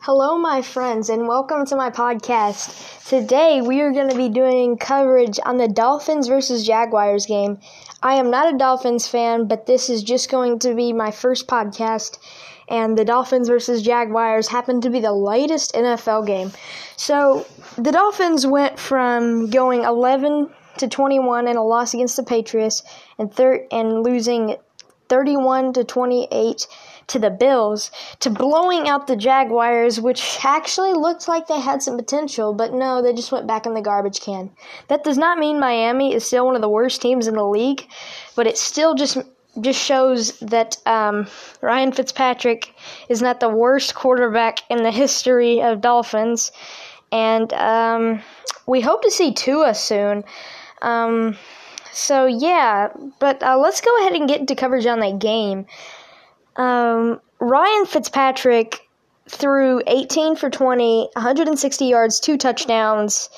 Hello, my friends, and welcome to my podcast. Today, we are going to be doing coverage on the Dolphins versus Jaguars game. I am not a Dolphins fan, but this is just going to be my first podcast, and the Dolphins versus Jaguars happen to be the latest NFL game. So, the Dolphins went from going 11 to 21 in a loss against the Patriots and thir- and losing 31 to 28 to the Bills to blowing out the Jaguars, which actually looked like they had some potential, but no, they just went back in the garbage can. That does not mean Miami is still one of the worst teams in the league, but it still just just shows that um, Ryan Fitzpatrick is not the worst quarterback in the history of Dolphins, and um, we hope to see Tua soon. Um, so yeah, but uh, let's go ahead and get into coverage on that game. Um, Ryan Fitzpatrick threw 18 for 20, 160 yards, two touchdowns.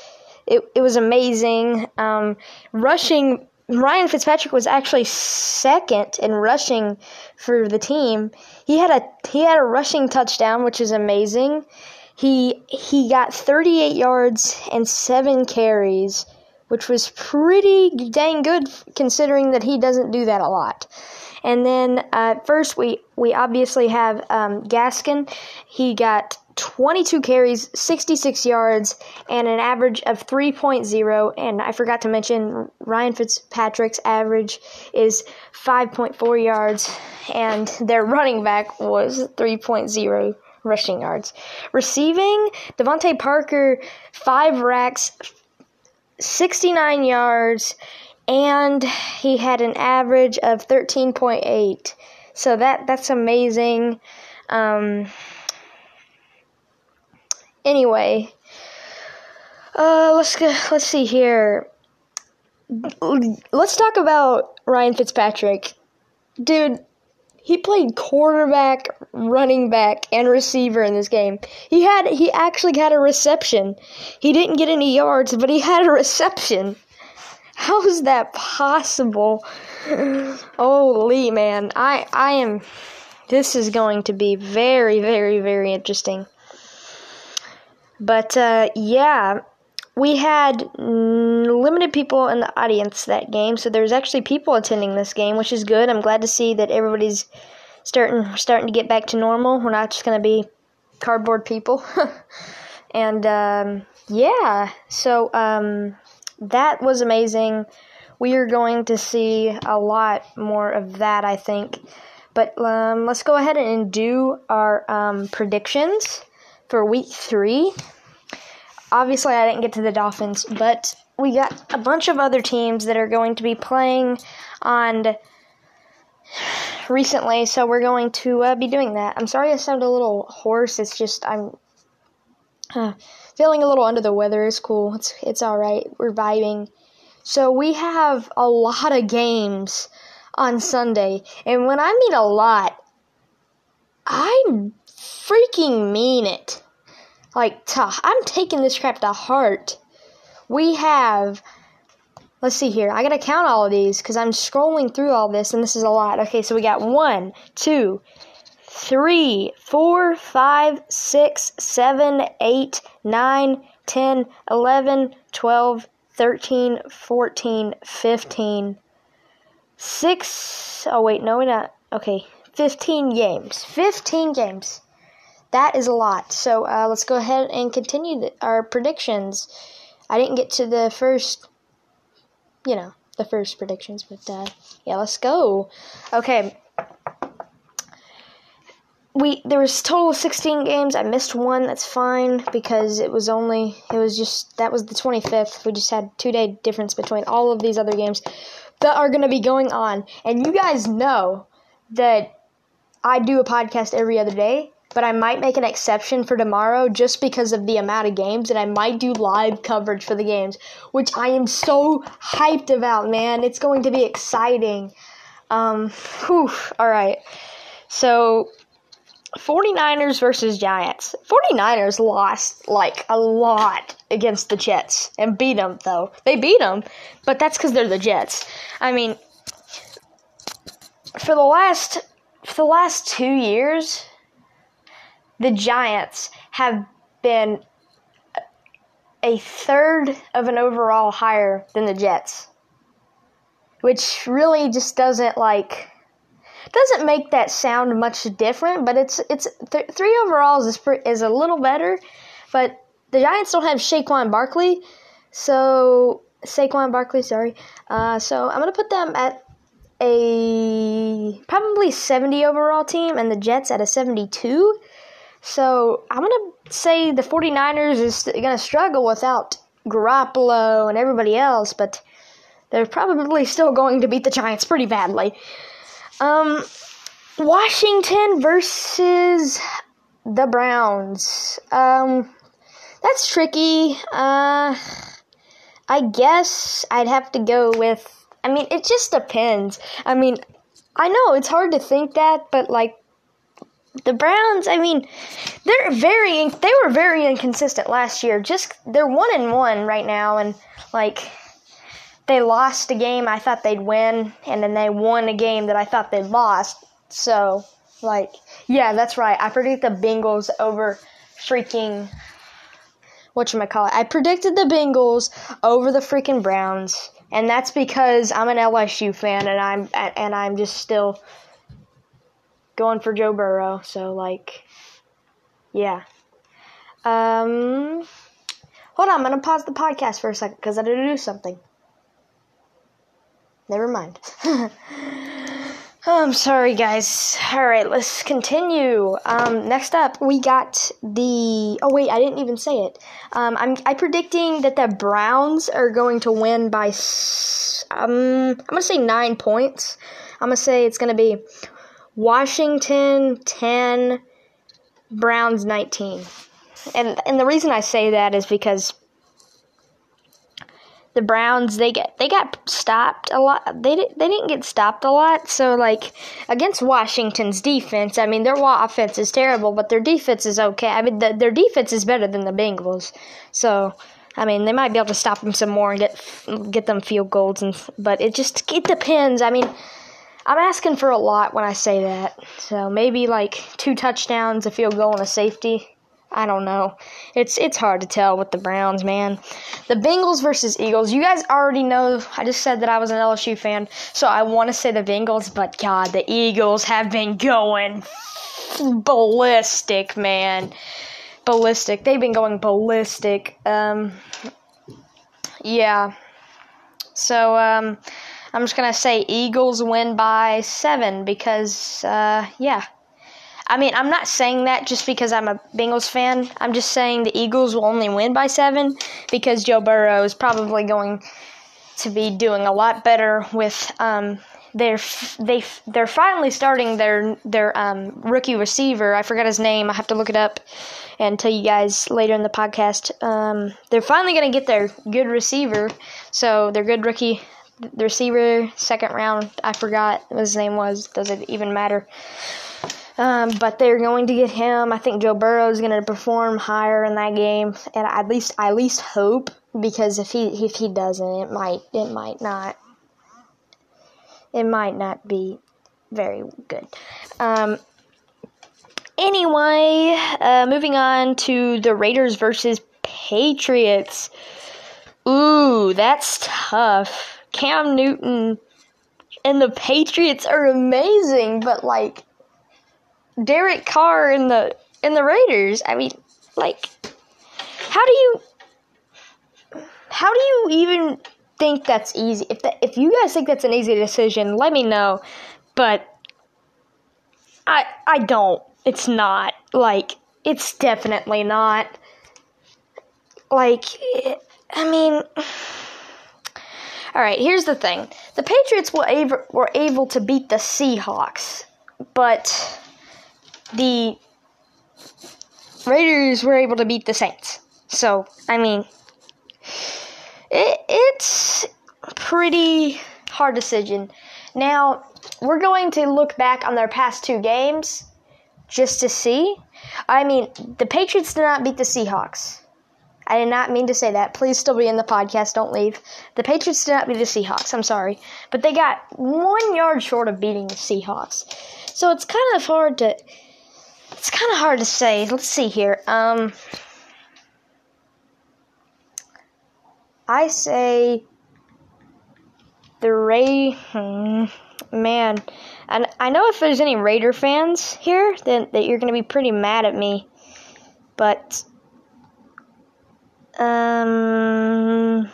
It, it was amazing. Um, rushing, Ryan Fitzpatrick was actually second in rushing for the team. He had a he had a rushing touchdown, which is amazing. He he got 38 yards and seven carries which was pretty dang good considering that he doesn't do that a lot. And then uh, first we we obviously have um, Gaskin. He got 22 carries, 66 yards, and an average of 3.0. And I forgot to mention Ryan Fitzpatrick's average is 5.4 yards, and their running back was 3.0 rushing yards. Receiving, DeVante Parker, five racks, 69 yards, and he had an average of 13.8. So that that's amazing. Um, anyway, uh, let's go, let's see here. Let's talk about Ryan Fitzpatrick, dude. He played quarterback, running back, and receiver in this game. He had he actually had a reception. He didn't get any yards, but he had a reception. How is that possible? Holy man, I I am. This is going to be very very very interesting. But uh, yeah, we had limited people in the audience that game, so there's actually people attending this game, which is good. I'm glad to see that everybody's starting starting to get back to normal. We're not just gonna be cardboard people. and um, yeah, so um, that was amazing. We are going to see a lot more of that, I think. But um, let's go ahead and do our um, predictions for week three obviously I didn't get to the Dolphins, but we got a bunch of other teams that are going to be playing on recently, so we're going to uh, be doing that. I'm sorry I sound a little hoarse. It's just I'm uh, feeling a little under the weather. is cool. It's it's all right. We're vibing. So we have a lot of games on Sunday, and when I mean a lot, I freaking mean it like I'm taking this crap to heart. We have let's see here. I gotta count all of these because I'm scrolling through all this and this is a lot. Okay, so we got one, two, three, four, five, six, seven, eight, nine, ten, eleven, twelve, thirteen, fourteen, fifteen, six. Oh wait, no, we're not. Okay, fifteen games. Fifteen games. That is a lot. So uh, let's go ahead and continue the, our predictions. I didn't get to the first, you know, the first predictions, but uh, yeah, let's go. Okay. We there was total of 16 games. I missed one. That's fine because it was only it was just that was the 25th. We just had two day difference between all of these other games that are going to be going on. And you guys know that I do a podcast every other day but I might make an exception for tomorrow just because of the amount of games, and I might do live coverage for the games, which I am so hyped about, man. It's going to be exciting. Um, whew, all right. So, 49ers versus Giants. 49ers lost like a lot against the Jets and beat them, though. They beat them, but that's because they're the Jets. I mean, for the last for the last two years, the Giants have been a third of an overall higher than the Jets, which really just doesn't like doesn't make that sound much different. But it's it's th- three overalls is is a little better, but the Giants don't have Saquon Barkley, so Saquon Barkley, sorry. Uh, so I'm gonna put them at a probably 70 overall team, and the Jets at a 72. So I'm to say the 49ers is to struggle without Garoppolo and everybody else, but they're probably still going to beat the Giants pretty badly. Um, Washington versus the Browns. Um, that's tricky. Uh, I guess I'd have to go with. I mean, it just depends. I mean, I know it's hard to think that, but like the Browns, I mean, they're very they were very inconsistent last year. Just they're one and one right now, and like they lost a game I thought they'd win, and then they won a game that I thought they'd lost. So like, yeah, that's right. I predicted the Bengals over freaking what you call it. I predicted the Bengals over the freaking Browns, and that's because I'm an LSU fan, and I'm and I'm just still going for Joe Burrow. So like, yeah. Um, hold on, I'm gonna pause the podcast for a second because I had to do something. Never mind. I'm sorry, guys. All right, let's continue. Um, next up, we got the. Oh wait, I didn't even say it. Um, I'm I predicting that the Browns are going to win by. Um, I'm gonna say nine points. I'm gonna say it's gonna be Washington 10, Browns 19. And and the reason I say that is because the Browns they get they got stopped a lot. They they didn't get stopped a lot. So like against Washington's defense, I mean their offense is terrible, but their defense is okay. I mean the, their defense is better than the Bengals. So I mean they might be able to stop them some more and get get them field goals and but it just it depends. I mean I'm asking for a lot when I say that. So maybe like two touchdowns, a field goal, and a safety. I don't know. It's it's hard to tell with the Browns, man. The Bengals versus Eagles. You guys already know. I just said that I was an LSU fan, so I want to say the Bengals, but God, the Eagles have been going ballistic, man. Ballistic. They've been going ballistic. Um, yeah. So um, I'm just gonna say Eagles win by seven because, uh, yeah. I mean, I'm not saying that just because I'm a Bengals fan. I'm just saying the Eagles will only win by seven because Joe Burrow is probably going to be doing a lot better with um, they're they they're finally starting their their um, rookie receiver. I forgot his name. I have to look it up and tell you guys later in the podcast. Um, they're finally going to get their good receiver. So their good rookie the receiver, second round. I forgot what his name was. Does it even matter? Um, but they're going to get him. I think Joe Burrow is going to perform higher in that game, and at least I at least hope because if he if he doesn't, it might it might not it might not be very good. Um, anyway, uh, moving on to the Raiders versus Patriots. Ooh, that's tough. Cam Newton and the Patriots are amazing, but like Derek Carr and the and the Raiders, I mean, like how do you how do you even think that's easy? If that, if you guys think that's an easy decision, let me know. But I I don't. It's not. Like it's definitely not. Like I mean all right, here's the thing: the Patriots were able, were able to beat the Seahawks, but the Raiders were able to beat the Saints. So, I mean, it, it's pretty hard decision. Now, we're going to look back on their past two games just to see. I mean, the Patriots did not beat the Seahawks. I did not mean to say that. Please still be in the podcast. Don't leave. The Patriots did not beat the Seahawks. I'm sorry. But they got one yard short of beating the Seahawks. So it's kind of hard to it's kind of hard to say. Let's see here. Um, I say the Ray. Hmm, man, and I know if there's any Raider fans here, then that you're gonna be pretty mad at me. But um,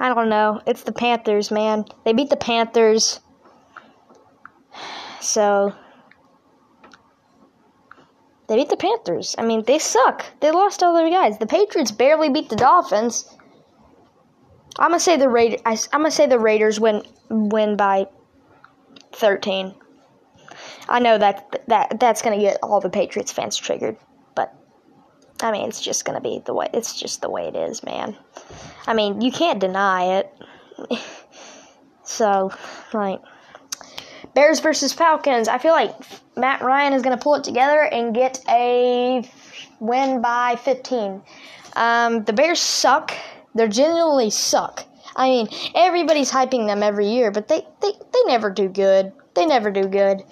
I don't know. It's the Panthers, man. They beat the Panthers. So they beat the Panthers. I mean, they suck. They lost all their guys. The Patriots barely beat the Dolphins. I'm gonna say the Raiders. I'm gonna say the Raiders win win by 13. I know that that that's gonna get all the Patriots fans triggered, but I mean, it's just gonna be the way. It's just the way it is, man. I mean, you can't deny it. so, like. Bears versus Falcons. I feel like Matt Ryan is going to pull it together and get a win by 15. Um, the Bears suck. They genuinely suck. I mean, everybody's hyping them every year, but they, they, they never do good. They never do good.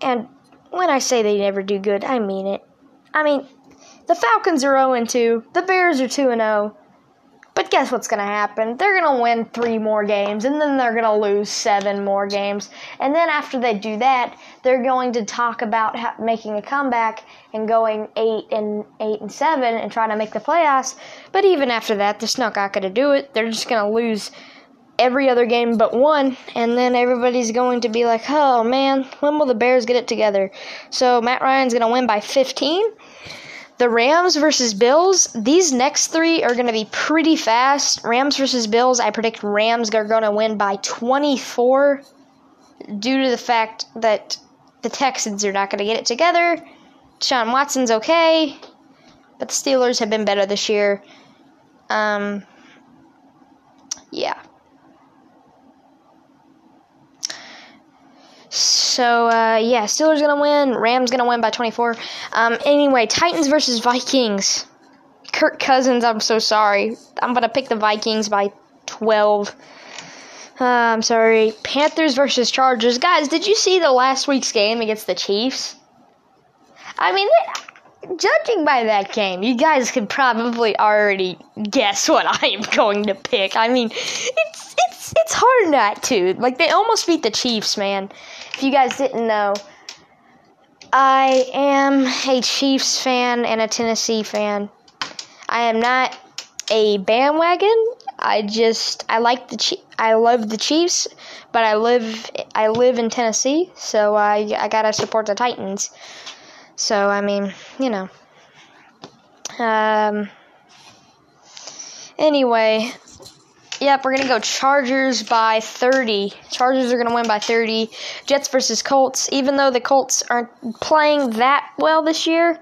And when I say they never do good, I mean it. I mean, the Falcons are 0 2, the Bears are 2 0. But guess what's going to happen? They're going to win three more games, and then they're going to lose seven more games. And then after they do that, they're going to talk about making a comeback and going eight and eight and seven and trying to make the playoffs. But even after that, they're not going to do it. They're just going to lose every other game but one, and then everybody's going to be like, "Oh man, when will the Bears get it together?" So Matt Ryan's going to win by 15 the Rams versus Bills, these next three are going to be pretty fast. Rams versus Bills, I predict Rams are going to win by 24 due to the fact that the Texans are not going to get it together. Sean Watson's okay, but the Steelers have been better this year. Um, yeah. So uh, yeah, Steelers gonna win. Rams gonna win by 24. Um, anyway, Titans versus Vikings. Kirk Cousins, I'm so sorry. I'm gonna pick the Vikings by 12. Uh, I'm sorry. Panthers versus Chargers. Guys, did you see the last week's game against the Chiefs? I mean, judging by that game, you guys could probably already guess what I am going to pick. I mean, it's it's it's hard not to. Like they almost beat the Chiefs, man. If you guys didn't know, I am a Chiefs fan and a Tennessee fan. I am not a bandwagon. I just I like the I love the Chiefs, but I live I live in Tennessee, so I I gotta support the Titans. So I mean, you know. Um. Anyway, yep, we're gonna go Chargers by 30. Chargers are gonna win by 30. Jets versus Colts. Even though the Colts aren't playing that well this year,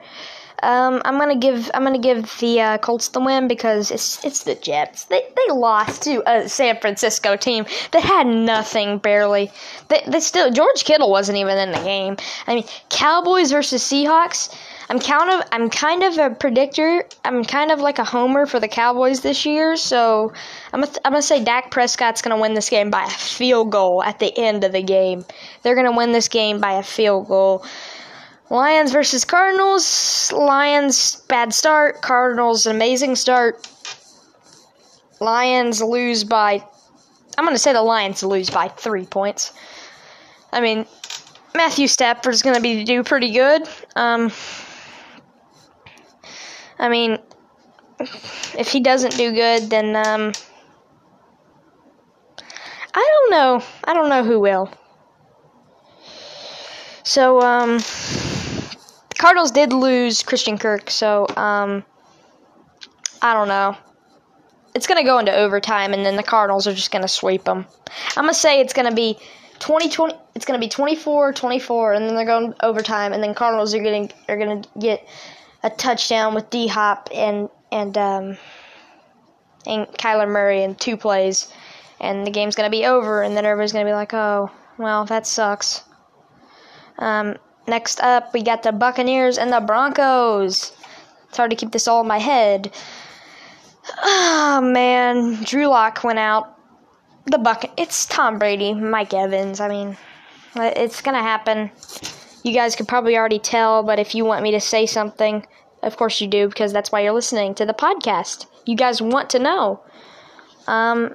um, I'm gonna give I'm gonna give the uh, Colts the win because it's it's the Jets. They they lost to a San Francisco team that had nothing barely. They they still George Kittle wasn't even in the game. I mean Cowboys versus Seahawks. I'm kind of I'm kind of a predictor. I'm kind of like a homer for the Cowboys this year. So I'm gonna, I'm gonna say Dak Prescott's gonna win this game by a field goal at the end of the game. They're gonna win this game by a field goal. Lions versus Cardinals. Lions, bad start. Cardinals, amazing start. Lions lose by. I'm going to say the Lions lose by three points. I mean, Matthew Stafford's going to be do pretty good. Um, I mean, if he doesn't do good, then um, I don't know. I don't know who will. So um, Cardinals did lose Christian Kirk, so um, I don't know. It's gonna go into overtime, and then the Cardinals are just gonna sweep them. I'm gonna say it's gonna be 2020. It's gonna be 24-24, and then they're going overtime, and then Cardinals are getting are gonna get a touchdown with D Hop and and um, and Kyler Murray in two plays, and the game's gonna be over, and then everybody's gonna be like, oh, well, that sucks. Um, Next up, we got the Buccaneers and the Broncos. It's hard to keep this all in my head. Oh man, Drew Lock went out. The Buck, it's Tom Brady, Mike Evans. I mean, it's gonna happen. You guys could probably already tell, but if you want me to say something, of course you do, because that's why you're listening to the podcast. You guys want to know. Um,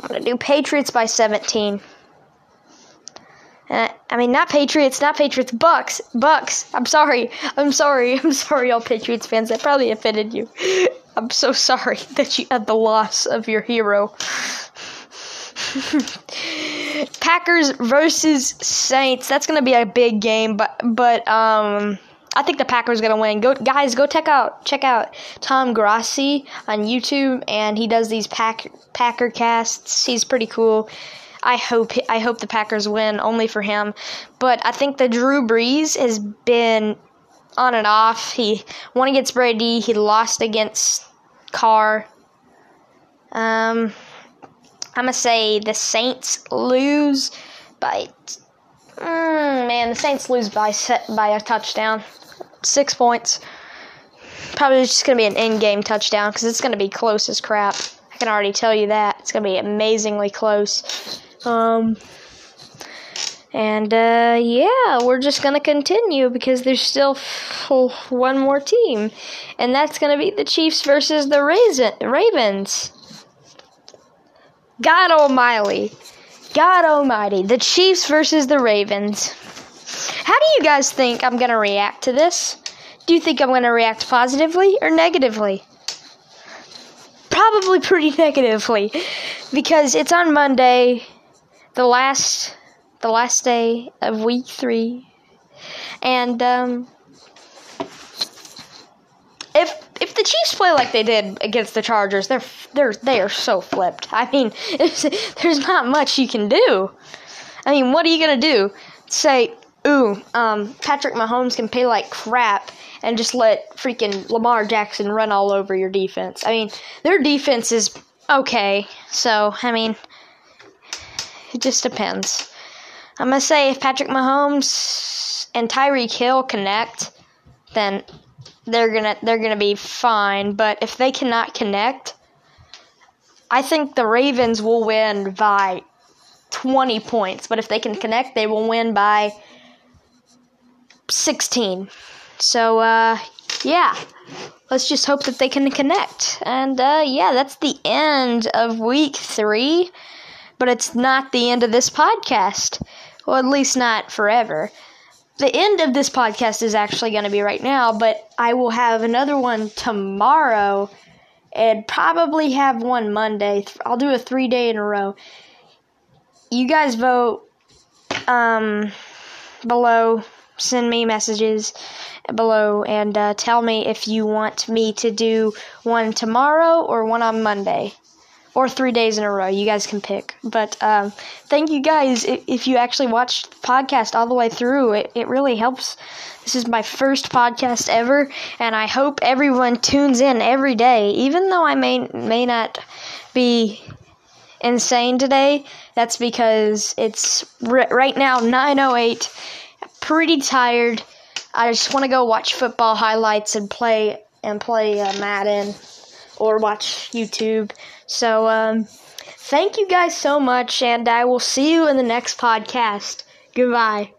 I'm gonna do Patriots by 17. Uh, I mean, not Patriots, not Patriots, Bucks, Bucks. I'm sorry, I'm sorry, I'm sorry, all Patriots fans. That probably offended you. I'm so sorry that you had the loss of your hero. Packers versus Saints. That's gonna be a big game, but but um. I think the Packers gonna win. Go guys, go check out check out Tom Grassi on YouTube, and he does these pack Packer casts. He's pretty cool. I hope I hope the Packers win only for him. But I think the Drew Brees has been on and off. He won against Brady. He lost against Carr. Um, I'm gonna say the Saints lose by. Mm, man, the Saints lose by set by a touchdown, six points. Probably just gonna be an in-game touchdown because it's gonna be close as crap. I can already tell you that it's gonna be amazingly close. Um, and uh, yeah, we're just gonna continue because there's still f- one more team, and that's gonna be the Chiefs versus the Raisin- Ravens. God Almighty, God Almighty, the Chiefs versus the Ravens. How do you guys think I'm gonna react to this? Do you think I'm gonna react positively or negatively? Probably pretty negatively, because it's on Monday, the last the last day of week three, and um, if if the Chiefs play like they did against the Chargers, they're they're they are so flipped. I mean, there's not much you can do. I mean, what are you gonna do? Say, ooh, um, Patrick Mahomes can play like crap and just let freaking Lamar Jackson run all over your defense. I mean, their defense is okay. So, I mean, it just depends. I'm gonna say if Patrick Mahomes and Tyreek Hill connect, then they're gonna they're gonna be fine. But if they cannot connect, I think the Ravens will win by 20 points. But if they can connect, they will win by 16. So uh, yeah, let's just hope that they can connect. And uh, yeah, that's the end of week three. But it's not the end of this podcast. Well, at least not forever the end of this podcast is actually going to be right now, but I will have another one tomorrow and probably have one Monday. I'll do a three day in a row. You guys vote um, below, send me messages below, and uh, tell me if you want me to do one tomorrow or one on Monday or three days in a row. You guys can pick. But um, thank you guys. If you actually watched the podcast all the way through, it, it really helps. This is my first podcast ever, and I hope everyone tunes in every day. Even though I may may not be insane today, that's because it's r- right now 9:08. Pretty tired. I just want to go watch football highlights and play and play uh, Madden or watch YouTube. So, um, thank you guys so much, and I will see you in the next podcast. Goodbye.